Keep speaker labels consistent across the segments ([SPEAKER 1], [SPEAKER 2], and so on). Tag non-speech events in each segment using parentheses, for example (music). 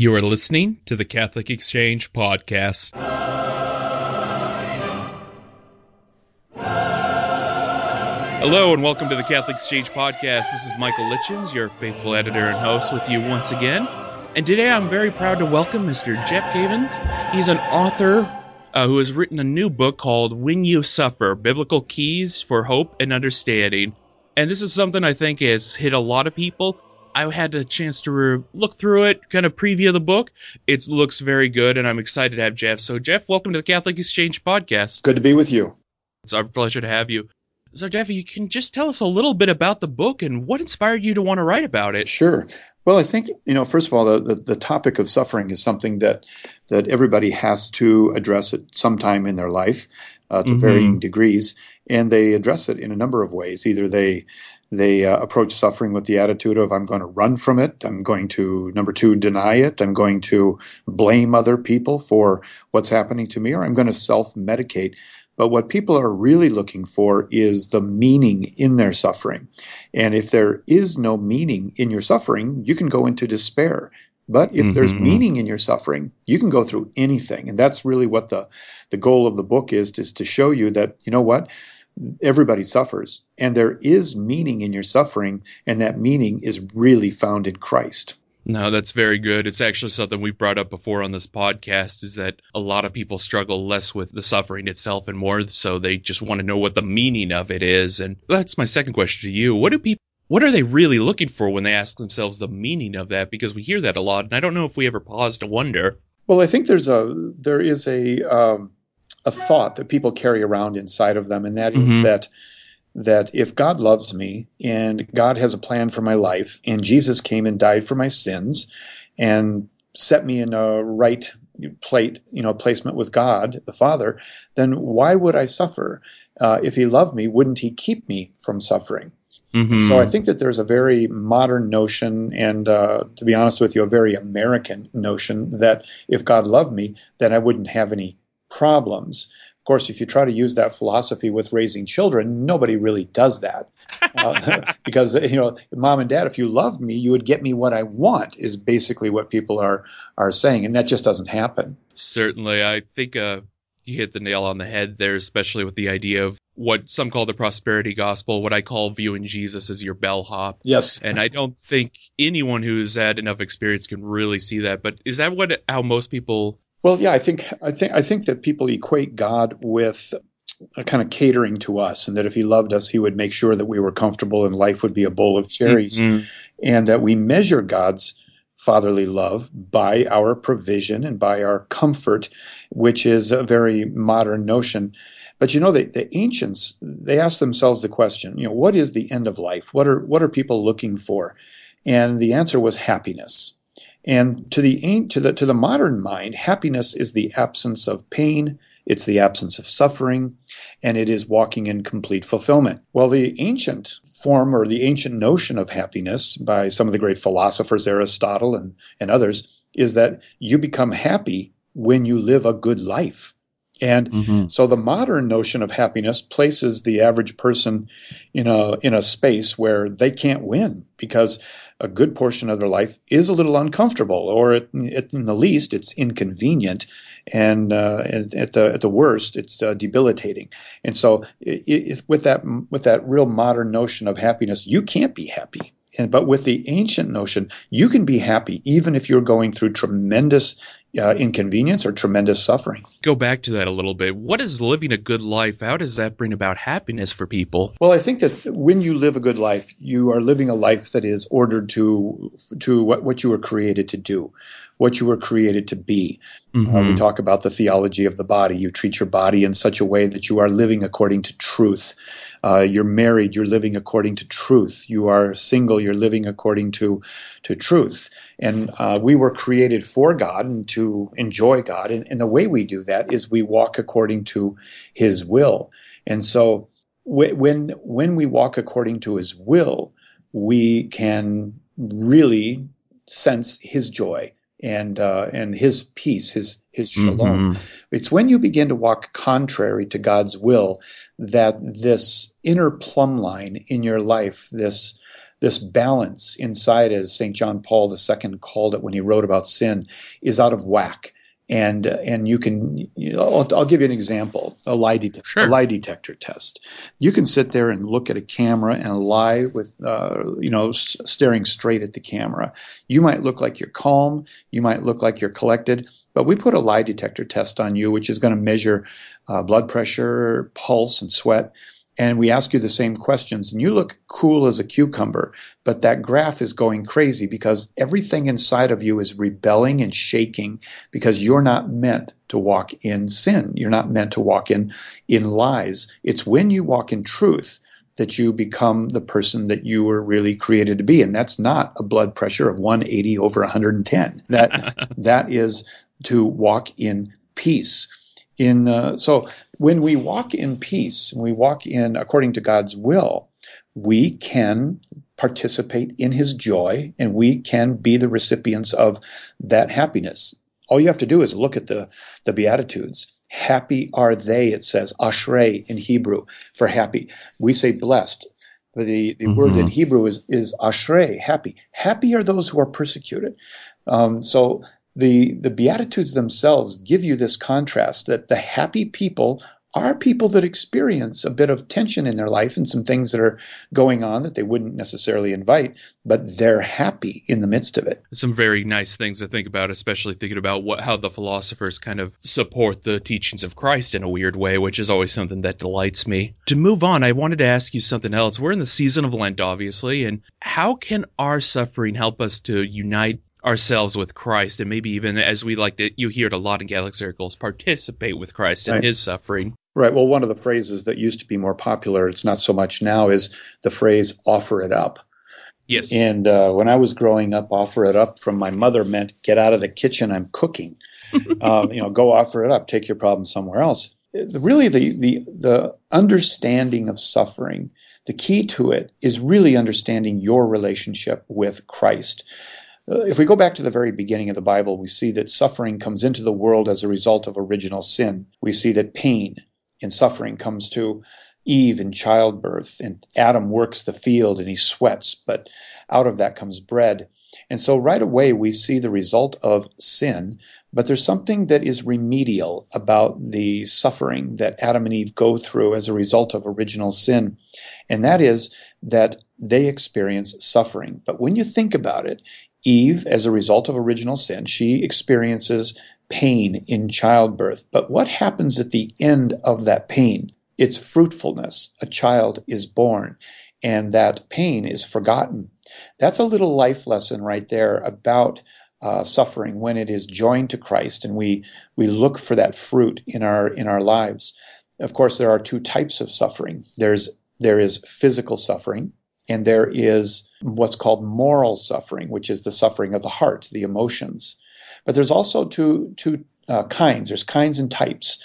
[SPEAKER 1] You are listening to the Catholic Exchange Podcast. Hello, and welcome to the Catholic Exchange Podcast. This is Michael Lichens, your faithful editor and host, with you once again. And today I'm very proud to welcome Mr. Jeff Cavins. He's an author uh, who has written a new book called When You Suffer Biblical Keys for Hope and Understanding. And this is something I think has hit a lot of people. I had a chance to re- look through it, kind of preview the book. It looks very good, and I'm excited to have Jeff. So, Jeff, welcome to the Catholic Exchange Podcast.
[SPEAKER 2] Good to be with you.
[SPEAKER 1] It's our pleasure to have you. So, Jeff, you can just tell us a little bit about the book and what inspired you to want to write about it.
[SPEAKER 2] Sure. Well, I think you know. First of all, the, the, the, topic of suffering is something that that everybody has to address at some time in their life, uh, to mm-hmm. varying degrees, and they address it in a number of ways. Either they they uh, approach suffering with the attitude of I'm going to run from it. I'm going to number two deny it. I'm going to blame other people for what's happening to me, or I'm going to self medicate but what people are really looking for is the meaning in their suffering. And if there is no meaning in your suffering, you can go into despair. But if mm-hmm. there's meaning in your suffering, you can go through anything. And that's really what the, the goal of the book is, is to show you that, you know what? Everybody suffers. And there is meaning in your suffering, and that meaning is really found in Christ.
[SPEAKER 1] No, that's very good. It's actually something we've brought up before on this podcast is that a lot of people struggle less with the suffering itself and more so they just want to know what the meaning of it is. And that's my second question to you. What do people what are they really looking for when they ask themselves the meaning of that? Because we hear that a lot, and I don't know if we ever pause to wonder.
[SPEAKER 2] Well, I think there's a there is a um, a thought that people carry around inside of them, and that is mm-hmm. that that if God loves me and God has a plan for my life and Jesus came and died for my sins and set me in a right plate, you know, placement with God, the Father, then why would I suffer? Uh, if He loved me, wouldn't He keep me from suffering? Mm-hmm. So I think that there's a very modern notion, and uh, to be honest with you, a very American notion that if God loved me, then I wouldn't have any problems. Of course, if you try to use that philosophy with raising children, nobody really does that. Uh, (laughs) because, you know, mom and dad, if you loved me, you would get me what I want, is basically what people are, are saying. And that just doesn't happen.
[SPEAKER 1] Certainly. I think uh, you hit the nail on the head there, especially with the idea of what some call the prosperity gospel, what I call viewing Jesus as your bellhop.
[SPEAKER 2] Yes.
[SPEAKER 1] And I don't think anyone who's had enough experience can really see that. But is that what how most people
[SPEAKER 2] well, yeah, I think I think I think that people equate God with a kind of catering to us, and that if He loved us, He would make sure that we were comfortable and life would be a bowl of cherries, mm-hmm. and that we measure God's fatherly love by our provision and by our comfort, which is a very modern notion. But you know, the, the ancients they asked themselves the question, you know, what is the end of life? What are what are people looking for? And the answer was happiness. And to the to the to the modern mind, happiness is the absence of pain, it's the absence of suffering, and it is walking in complete fulfillment. Well, the ancient form or the ancient notion of happiness by some of the great philosophers, Aristotle and, and others, is that you become happy when you live a good life. And mm-hmm. so the modern notion of happiness places the average person in a in a space where they can't win because a good portion of their life is a little uncomfortable, or at, at in the least, it's inconvenient, and, uh, and, at the at the worst, it's uh, debilitating. And so, it, it, with that with that real modern notion of happiness, you can't be happy. And, but with the ancient notion, you can be happy even if you're going through tremendous uh, inconvenience or tremendous suffering.
[SPEAKER 1] Go back to that a little bit. What is living a good life? How does that bring about happiness for people?
[SPEAKER 2] Well, I think that when you live a good life, you are living a life that is ordered to to what, what you were created to do, what you were created to be. Mm-hmm. Uh, we talk about the theology of the body. You treat your body in such a way that you are living according to truth. Uh, you're married, you're living according to truth. You are single, you're living according to to truth. And uh, we were created for God and to enjoy God. And, and the way we do that is we walk according to His will. And so when when we walk according to His will, we can really sense His joy and uh, and His peace, His His shalom. Mm-hmm. It's when you begin to walk contrary to God's will that this inner plumb line in your life, this this balance inside, as St. John Paul II called it when he wrote about sin, is out of whack and uh, and you can you know, I'll, I'll, give you an example a lie, detector, sure. a lie detector test. You can sit there and look at a camera and lie with uh, you know s- staring straight at the camera. You might look like you're calm. You might look like you're collected. But we put a lie detector test on you which is going to measure uh, blood pressure pulse and sweat and we ask you the same questions. And you look cool as a cucumber but that graph is going crazy because everything inside of you is rebelling and shaking because you're not meant to walk in sin. You're not meant to walk in in lies. It's when you walk in truth that you become the person that you were really created to be. And that's not a blood pressure of 180 over 110 that (laughs) that is to walk in peace. In the, so when we walk in peace, we walk in according to God's will, we can participate in his joy and we can be the recipients of that happiness. All you have to do is look at the, the Beatitudes. Happy are they, it says, ashrei in Hebrew for happy. We say blessed. The, the mm-hmm. word in Hebrew is, is ashrei, happy. Happy are those who are persecuted. Um, so the, the Beatitudes themselves give you this contrast that the happy people are people that experience a bit of tension in their life and some things that are going on that they wouldn't necessarily invite, but they're happy in the midst of it.
[SPEAKER 1] Some very nice things to think about, especially thinking about what how the philosophers kind of support the teachings of Christ in a weird way, which is always something that delights me. To move on, I wanted to ask you something else. We're in the season of Lent, obviously, and how can our suffering help us to unite ourselves with Christ, and maybe even as we like to, you hear it a lot in Catholic circles, participate with Christ in right. His suffering.
[SPEAKER 2] Right. Well, one of the phrases that used to be more popular, it's not so much now, is the phrase "offer it up."
[SPEAKER 1] Yes.
[SPEAKER 2] And uh, when I was growing up, offer it up from my mother meant get out of the kitchen. I'm cooking. um, (laughs) you know, go offer it up. Take your problem somewhere else. Really, the the the understanding of suffering, the key to it is really understanding your relationship with Christ. If we go back to the very beginning of the Bible, we see that suffering comes into the world as a result of original sin. We see that pain and suffering comes to Eve in childbirth, and Adam works the field and he sweats, but out of that comes bread. And so right away we see the result of sin, but there's something that is remedial about the suffering that Adam and Eve go through as a result of original sin. And that is that they experience suffering. But when you think about it, Eve, as a result of original sin, she experiences pain in childbirth. But what happens at the end of that pain? It's fruitfulness. A child is born, and that pain is forgotten. That's a little life lesson right there about uh, suffering when it is joined to Christ, and we we look for that fruit in our in our lives. Of course, there are two types of suffering. There's there is physical suffering, and there is what's called moral suffering, which is the suffering of the heart, the emotions. But there's also two, two uh, kinds. There's kinds and types.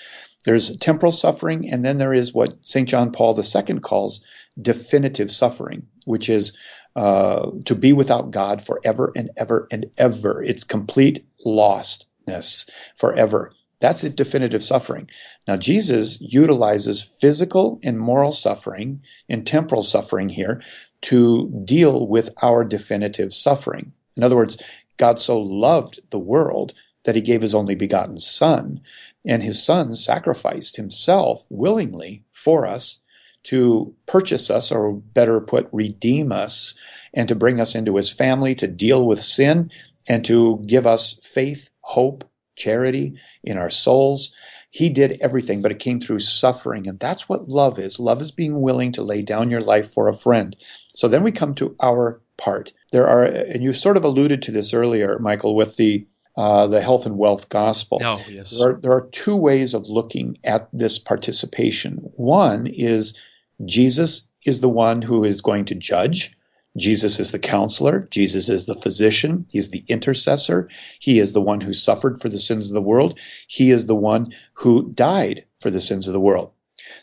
[SPEAKER 2] There's temporal suffering, and then there is what St. John Paul II calls definitive suffering, which is uh, to be without God forever and ever and ever. It's complete lostness forever. That's a definitive suffering. Now, Jesus utilizes physical and moral suffering and temporal suffering here to deal with our definitive suffering. In other words, God so loved the world that he gave his only begotten Son, and his Son sacrificed himself willingly for us to purchase us, or better put, redeem us, and to bring us into his family, to deal with sin, and to give us faith, hope, charity in our souls. He did everything, but it came through suffering. And that's what love is. Love is being willing to lay down your life for a friend. So then we come to our part. There are, and you sort of alluded to this earlier, Michael, with the uh, the health and wealth gospel.
[SPEAKER 1] Oh, yes.
[SPEAKER 2] There are, there are two ways of looking at this participation. One is Jesus is the one who is going to judge. Jesus is the counselor. Jesus is the physician. He's the intercessor. He is the one who suffered for the sins of the world. He is the one who died for the sins of the world.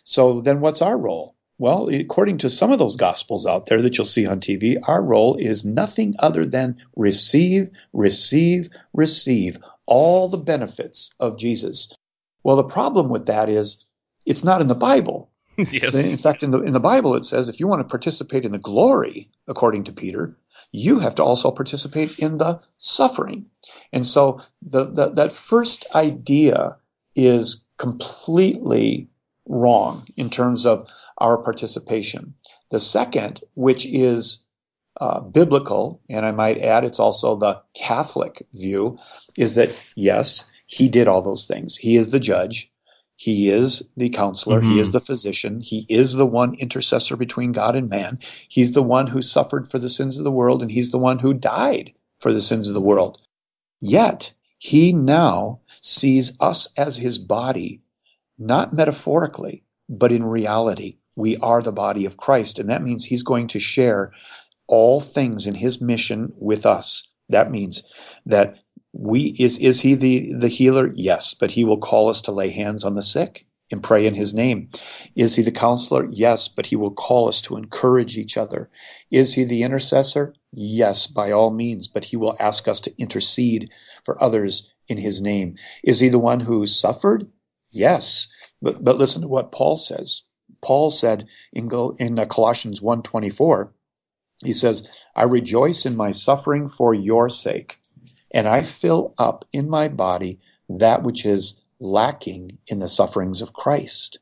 [SPEAKER 2] So then what's our role? Well, according to some of those gospels out there that you'll see on TV, our role is nothing other than receive, receive, receive all the benefits of Jesus. Well, the problem with that is it's not in the Bible. (laughs)
[SPEAKER 1] yes.
[SPEAKER 2] In fact, in the in the Bible, it says if you want to participate in the glory according to Peter, you have to also participate in the suffering. And so the, the, that first idea is completely wrong in terms of our participation. The second, which is uh, biblical, and I might add it's also the Catholic view, is that yes, he did all those things. He is the judge. He is the counselor. Mm-hmm. He is mm-hmm. the physician. He is the one intercessor between God and man. He's the one who suffered for the sins of the world, and he's the one who died for the sins of the world. Yet, he now sees us as his body, not metaphorically, but in reality. We are the body of Christ, and that means he's going to share all things in his mission with us. That means that we is is he the the healer? Yes, but he will call us to lay hands on the sick and pray in his name. Is he the counselor? Yes, but he will call us to encourage each other. Is he the intercessor? Yes, by all means, but he will ask us to intercede for others in his name. Is he the one who suffered? Yes. But, but listen to what Paul says. Paul said in, in uh, Colossians 1.24, he says, I rejoice in my suffering for your sake, and I fill up in my body that which is lacking in the sufferings of Christ.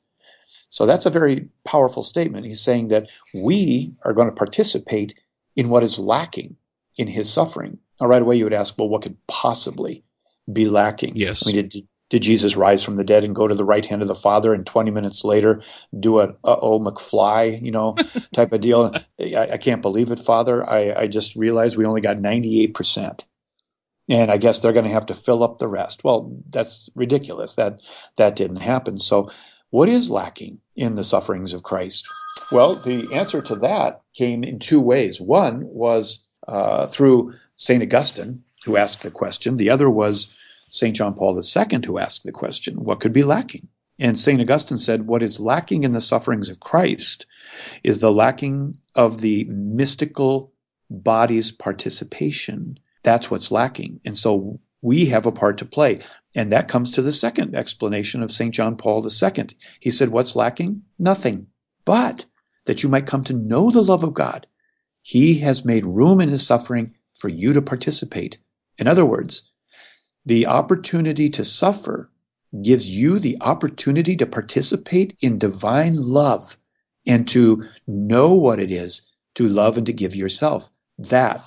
[SPEAKER 2] So that's a very powerful statement. He's saying that we are going to participate in what is lacking in his suffering. Now, right away, you would ask, well, what could possibly be lacking?
[SPEAKER 1] Yes.
[SPEAKER 2] I mean, did, did Jesus rise from the dead and go to the right hand of the Father and 20 minutes later do a uh-oh McFly, you know, (laughs) type of deal? I, I, can't believe it, Father. I, I just realized we only got 98%. And I guess they're going to have to fill up the rest. Well, that's ridiculous. That that didn't happen. So what is lacking in the sufferings of Christ? Well, the answer to that came in two ways. One was uh, through St. Augustine, who asked the question. The other was St. John Paul II who asked the question, what could be lacking? And St. Augustine said, what is lacking in the sufferings of Christ is the lacking of the mystical body's participation. That's what's lacking. And so we have a part to play. And that comes to the second explanation of St. John Paul II. He said, what's lacking? Nothing. But that you might come to know the love of God. He has made room in his suffering for you to participate. In other words, the opportunity to suffer gives you the opportunity to participate in divine love and to know what it is to love and to give yourself. That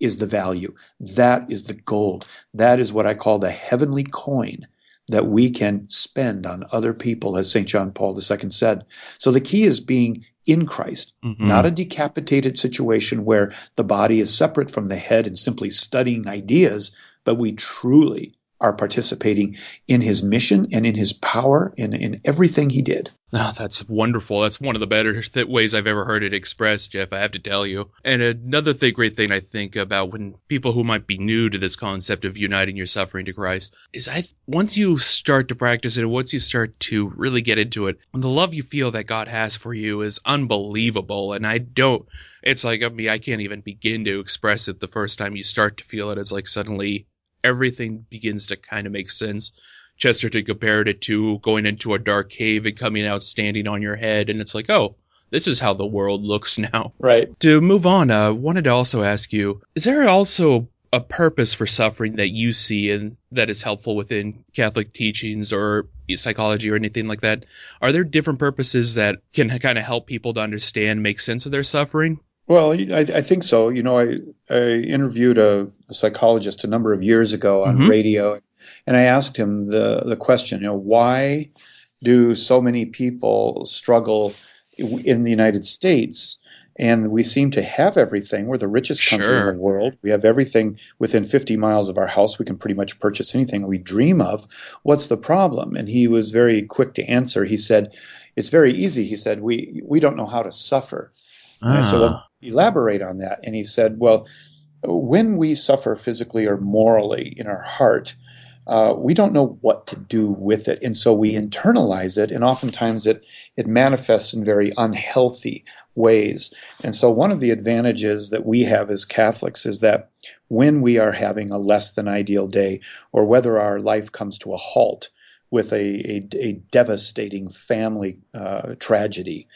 [SPEAKER 2] is the value. That is the gold. That is what I call the heavenly coin that we can spend on other people, as St. John Paul II said. So the key is being in Christ, mm-hmm. not a decapitated situation where the body is separate from the head and simply studying ideas, but we truly are participating in his mission and in his power and in everything he did.
[SPEAKER 1] Oh, that's wonderful. That's one of the better th- ways I've ever heard it expressed, Jeff, I have to tell you. And another thing, great thing I think about when people who might be new to this concept of uniting your suffering to Christ is I, once you start to practice it, once you start to really get into it, the love you feel that God has for you is unbelievable. And I don't, it's like, I mean, I can't even begin to express it the first time you start to feel it. It's like suddenly everything begins to kind of make sense. Chesterton compared it to going into a dark cave and coming out standing on your head, and it's like, oh, this is how the world looks now.
[SPEAKER 2] Right.
[SPEAKER 1] To move on, I uh, wanted to also ask you, is there also a purpose for suffering that you see and that is helpful within Catholic teachings or psychology or anything like that? Are there different purposes that can kind of help people to understand, make sense of their suffering?
[SPEAKER 2] Well, I, I, think so. You know, I, I interviewed a, a, psychologist a number of years ago on mm-hmm. radio, and I asked him the, the question, you know, why do so many people struggle in the United States? And we seem to have everything. We're the richest country sure. in the world. We have everything within 50 miles of our house. We can pretty much purchase anything we dream of. What's the problem? And he was very quick to answer. He said, It's very easy. He said, We, we don't know how to suffer. Ah. So uh, elaborate on that. And he said, well, when we suffer physically or morally in our heart, uh, we don't know what to do with it. And so we internalize it, and oftentimes it, it manifests in very unhealthy ways. And so one of the advantages that we have as Catholics is that when we are having a less than ideal day, or whether our life comes to a halt with a, a, a devastating family uh, tragedy,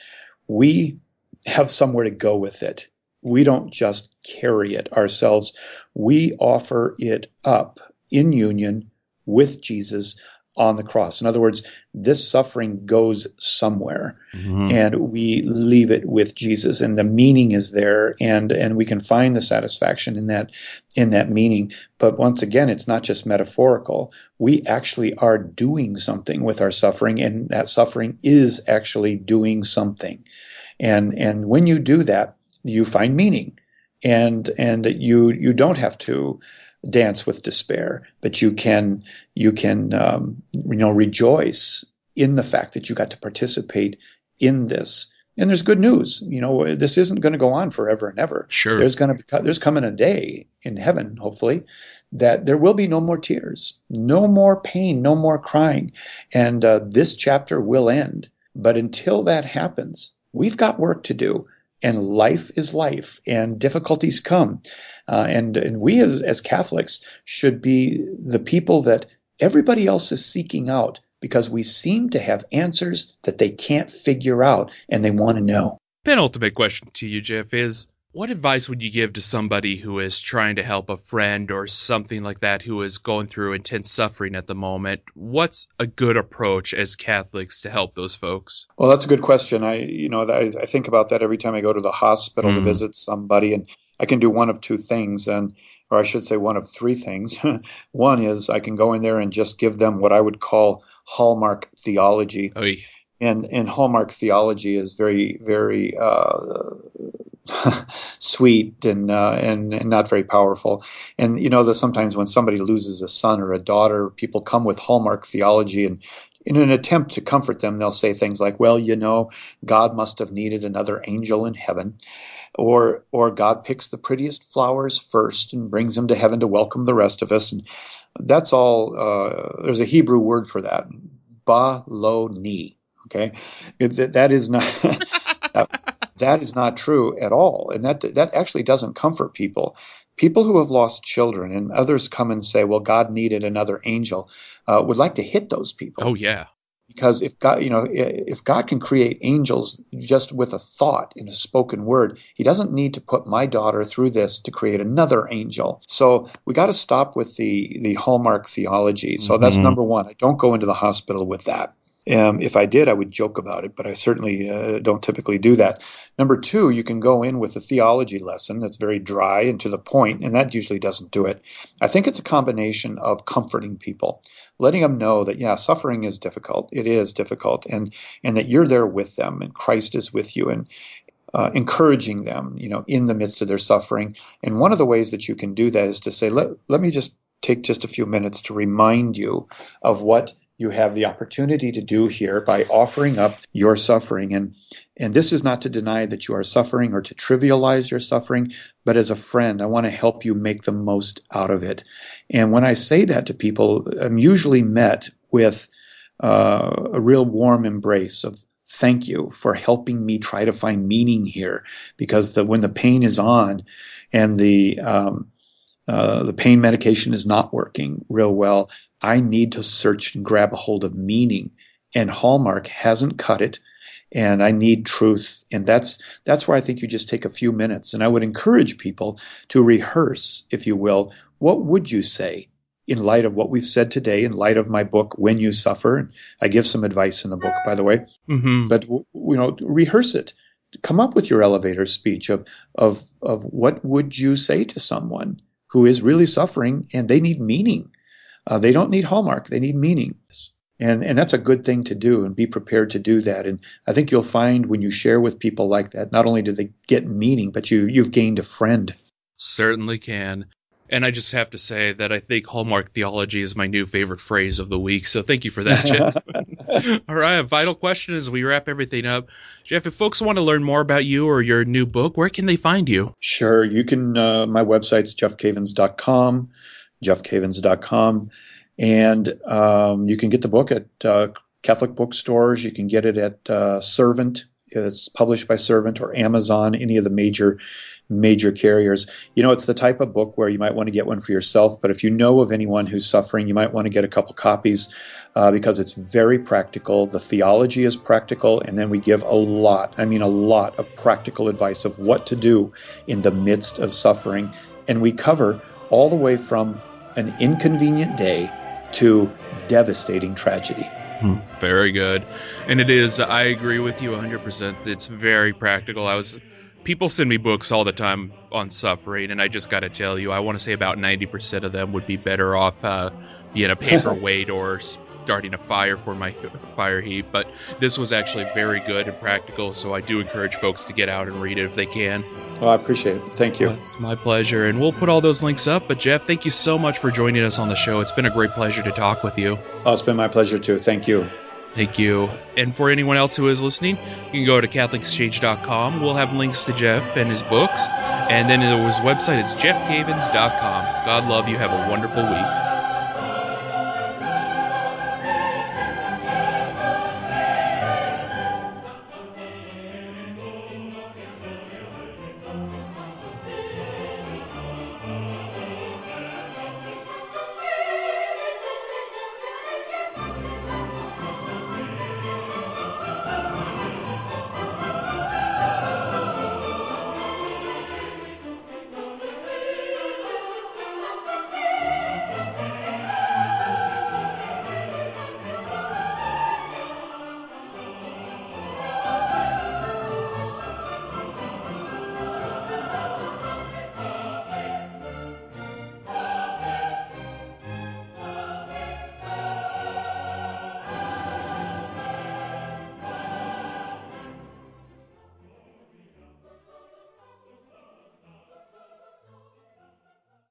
[SPEAKER 2] we have somewhere to go with it. we don't just carry it ourselves. We offer it up in union with Jesus on the cross. In other words, this suffering goes somewhere mm-hmm. and we leave it with Jesus and the meaning is there and and we can find the satisfaction in that in that meaning. But once again, it's not just metaphorical. We actually are doing something with our suffering and that suffering is actually doing something. And and when you do that, you find meaning. And and you you don't have to dance with despair, but you can you can um, you know rejoice in the fact that you got to participate in this. And there's good news. You know, this isn't going to go on forever and ever.
[SPEAKER 1] Sure.
[SPEAKER 2] There's going to be, there's coming a day in heaven, hopefully, that there will be no more tears, no more pain, no more crying, and uh, this chapter will end. But until that happens, we've got work to do and life is life and difficulties come. Uh, and, and we as, as Catholics should be the people that everybody else is seeking out because we seem to have answers that they can't figure out and they want to know.
[SPEAKER 1] Penultimate question to you, Jeff, is what advice would you give to somebody who is trying to help a friend or something like that who is going through intense suffering at the moment? What's a good approach as Catholics to help those folks?
[SPEAKER 2] Well, that's a good question. I, you know, I, I think about that every time I go to the hospital mm. to visit somebody, and I can do one of two things, and or I should say one of three things. (laughs) one is I can go in there and just give them what I would call hallmark theology.
[SPEAKER 1] Oy.
[SPEAKER 2] And and hallmark theology is very very uh, (laughs) sweet and, uh, and, and not very powerful. And you know that sometimes when somebody loses a son or a daughter, people come with hallmark theology and in an attempt to comfort them, they'll say things like, "Well, you know, God must have needed another angel in heaven." Or, or God picks the prettiest flowers first and brings them to heaven to welcome the rest of us. And that's all. Uh, there's a Hebrew word for that, baloni. Okay, it, that is not. (laughs) That is not true at all. And that, that actually doesn't comfort people. People who have lost children and others come and say, well, God needed another angel, uh, would like to hit those people.
[SPEAKER 1] Oh, yeah.
[SPEAKER 2] Because if God, you know, if God can create angels just with a thought in a spoken word, He doesn't need to put my daughter through this to create another angel. So we got to stop with the the hallmark theology. So mm-hmm. that's number one. I don't go into the hospital with that. Um, if I did, I would joke about it, but I certainly uh, don't typically do that. Number two, you can go in with a theology lesson that's very dry and to the point, and that usually doesn't do it. I think it's a combination of comforting people, letting them know that yeah, suffering is difficult. It is difficult, and and that you're there with them, and Christ is with you, and uh, encouraging them, you know, in the midst of their suffering. And one of the ways that you can do that is to say, let let me just take just a few minutes to remind you of what you have the opportunity to do here by offering up your suffering. And, and this is not to deny that you are suffering or to trivialize your suffering, but as a friend, I want to help you make the most out of it. And when I say that to people, I'm usually met with uh, a real warm embrace of thank you for helping me try to find meaning here because the, when the pain is on and the um, uh, the pain medication is not working real well. I need to search and grab a hold of meaning. And Hallmark hasn't cut it. And I need truth. And that's, that's where I think you just take a few minutes. And I would encourage people to rehearse, if you will, what would you say in light of what we've said today, in light of my book, When You Suffer? I give some advice in the book, by the way. Mm-hmm. But, you know, rehearse it. Come up with your elevator speech of, of, of what would you say to someone who is really suffering and they need meaning. Uh, they don't need hallmark; they need meaning, and and that's a good thing to do. And be prepared to do that. And I think you'll find when you share with people like that, not only do they get meaning, but you you've gained a friend.
[SPEAKER 1] Certainly can. And I just have to say that I think Hallmark theology is my new favorite phrase of the week. So thank you for that, Jeff. (laughs) All right. A final question as we wrap everything up. Jeff, if folks want to learn more about you or your new book, where can they find you?
[SPEAKER 2] Sure. You can, uh, my website's jeffcavins.com jeffcavins.com. And um, you can get the book at uh, Catholic bookstores. You can get it at uh, Servant It's published by Servant or Amazon, any of the major major carriers. You know, it's the type of book where you might want to get one for yourself, but if you know of anyone who's suffering, you might want to get a couple copies uh, because it's very practical. The theology is practical, and then we give a lot, I mean, a lot of practical advice of what to do in the midst of suffering. And we cover all the way from an inconvenient day to devastating tragedy.
[SPEAKER 1] Hmm, very good. And it is, I agree with you 100%. It's very practical. I was, people send me books all the time on suffering, and I just got to tell you, I want to say about 90% of them would be better off uh, being a paperweight or starting a fire for my fire heap. But this was actually very good and practical, so I do encourage folks to get out and read it if they can.
[SPEAKER 2] Well, I appreciate it. Thank you.
[SPEAKER 1] Well, it's my pleasure. And we'll put all those links up. But, Jeff, thank you so much for joining us on the show. It's been a great pleasure to talk with you.
[SPEAKER 2] Oh, it's been my pleasure, too. Thank you.
[SPEAKER 1] Thank you. And for anyone else who is listening, you can go to CatholicExchange.com. We'll have links to Jeff and his books. And then his website is jeffcavins.com. God love you. Have a wonderful week.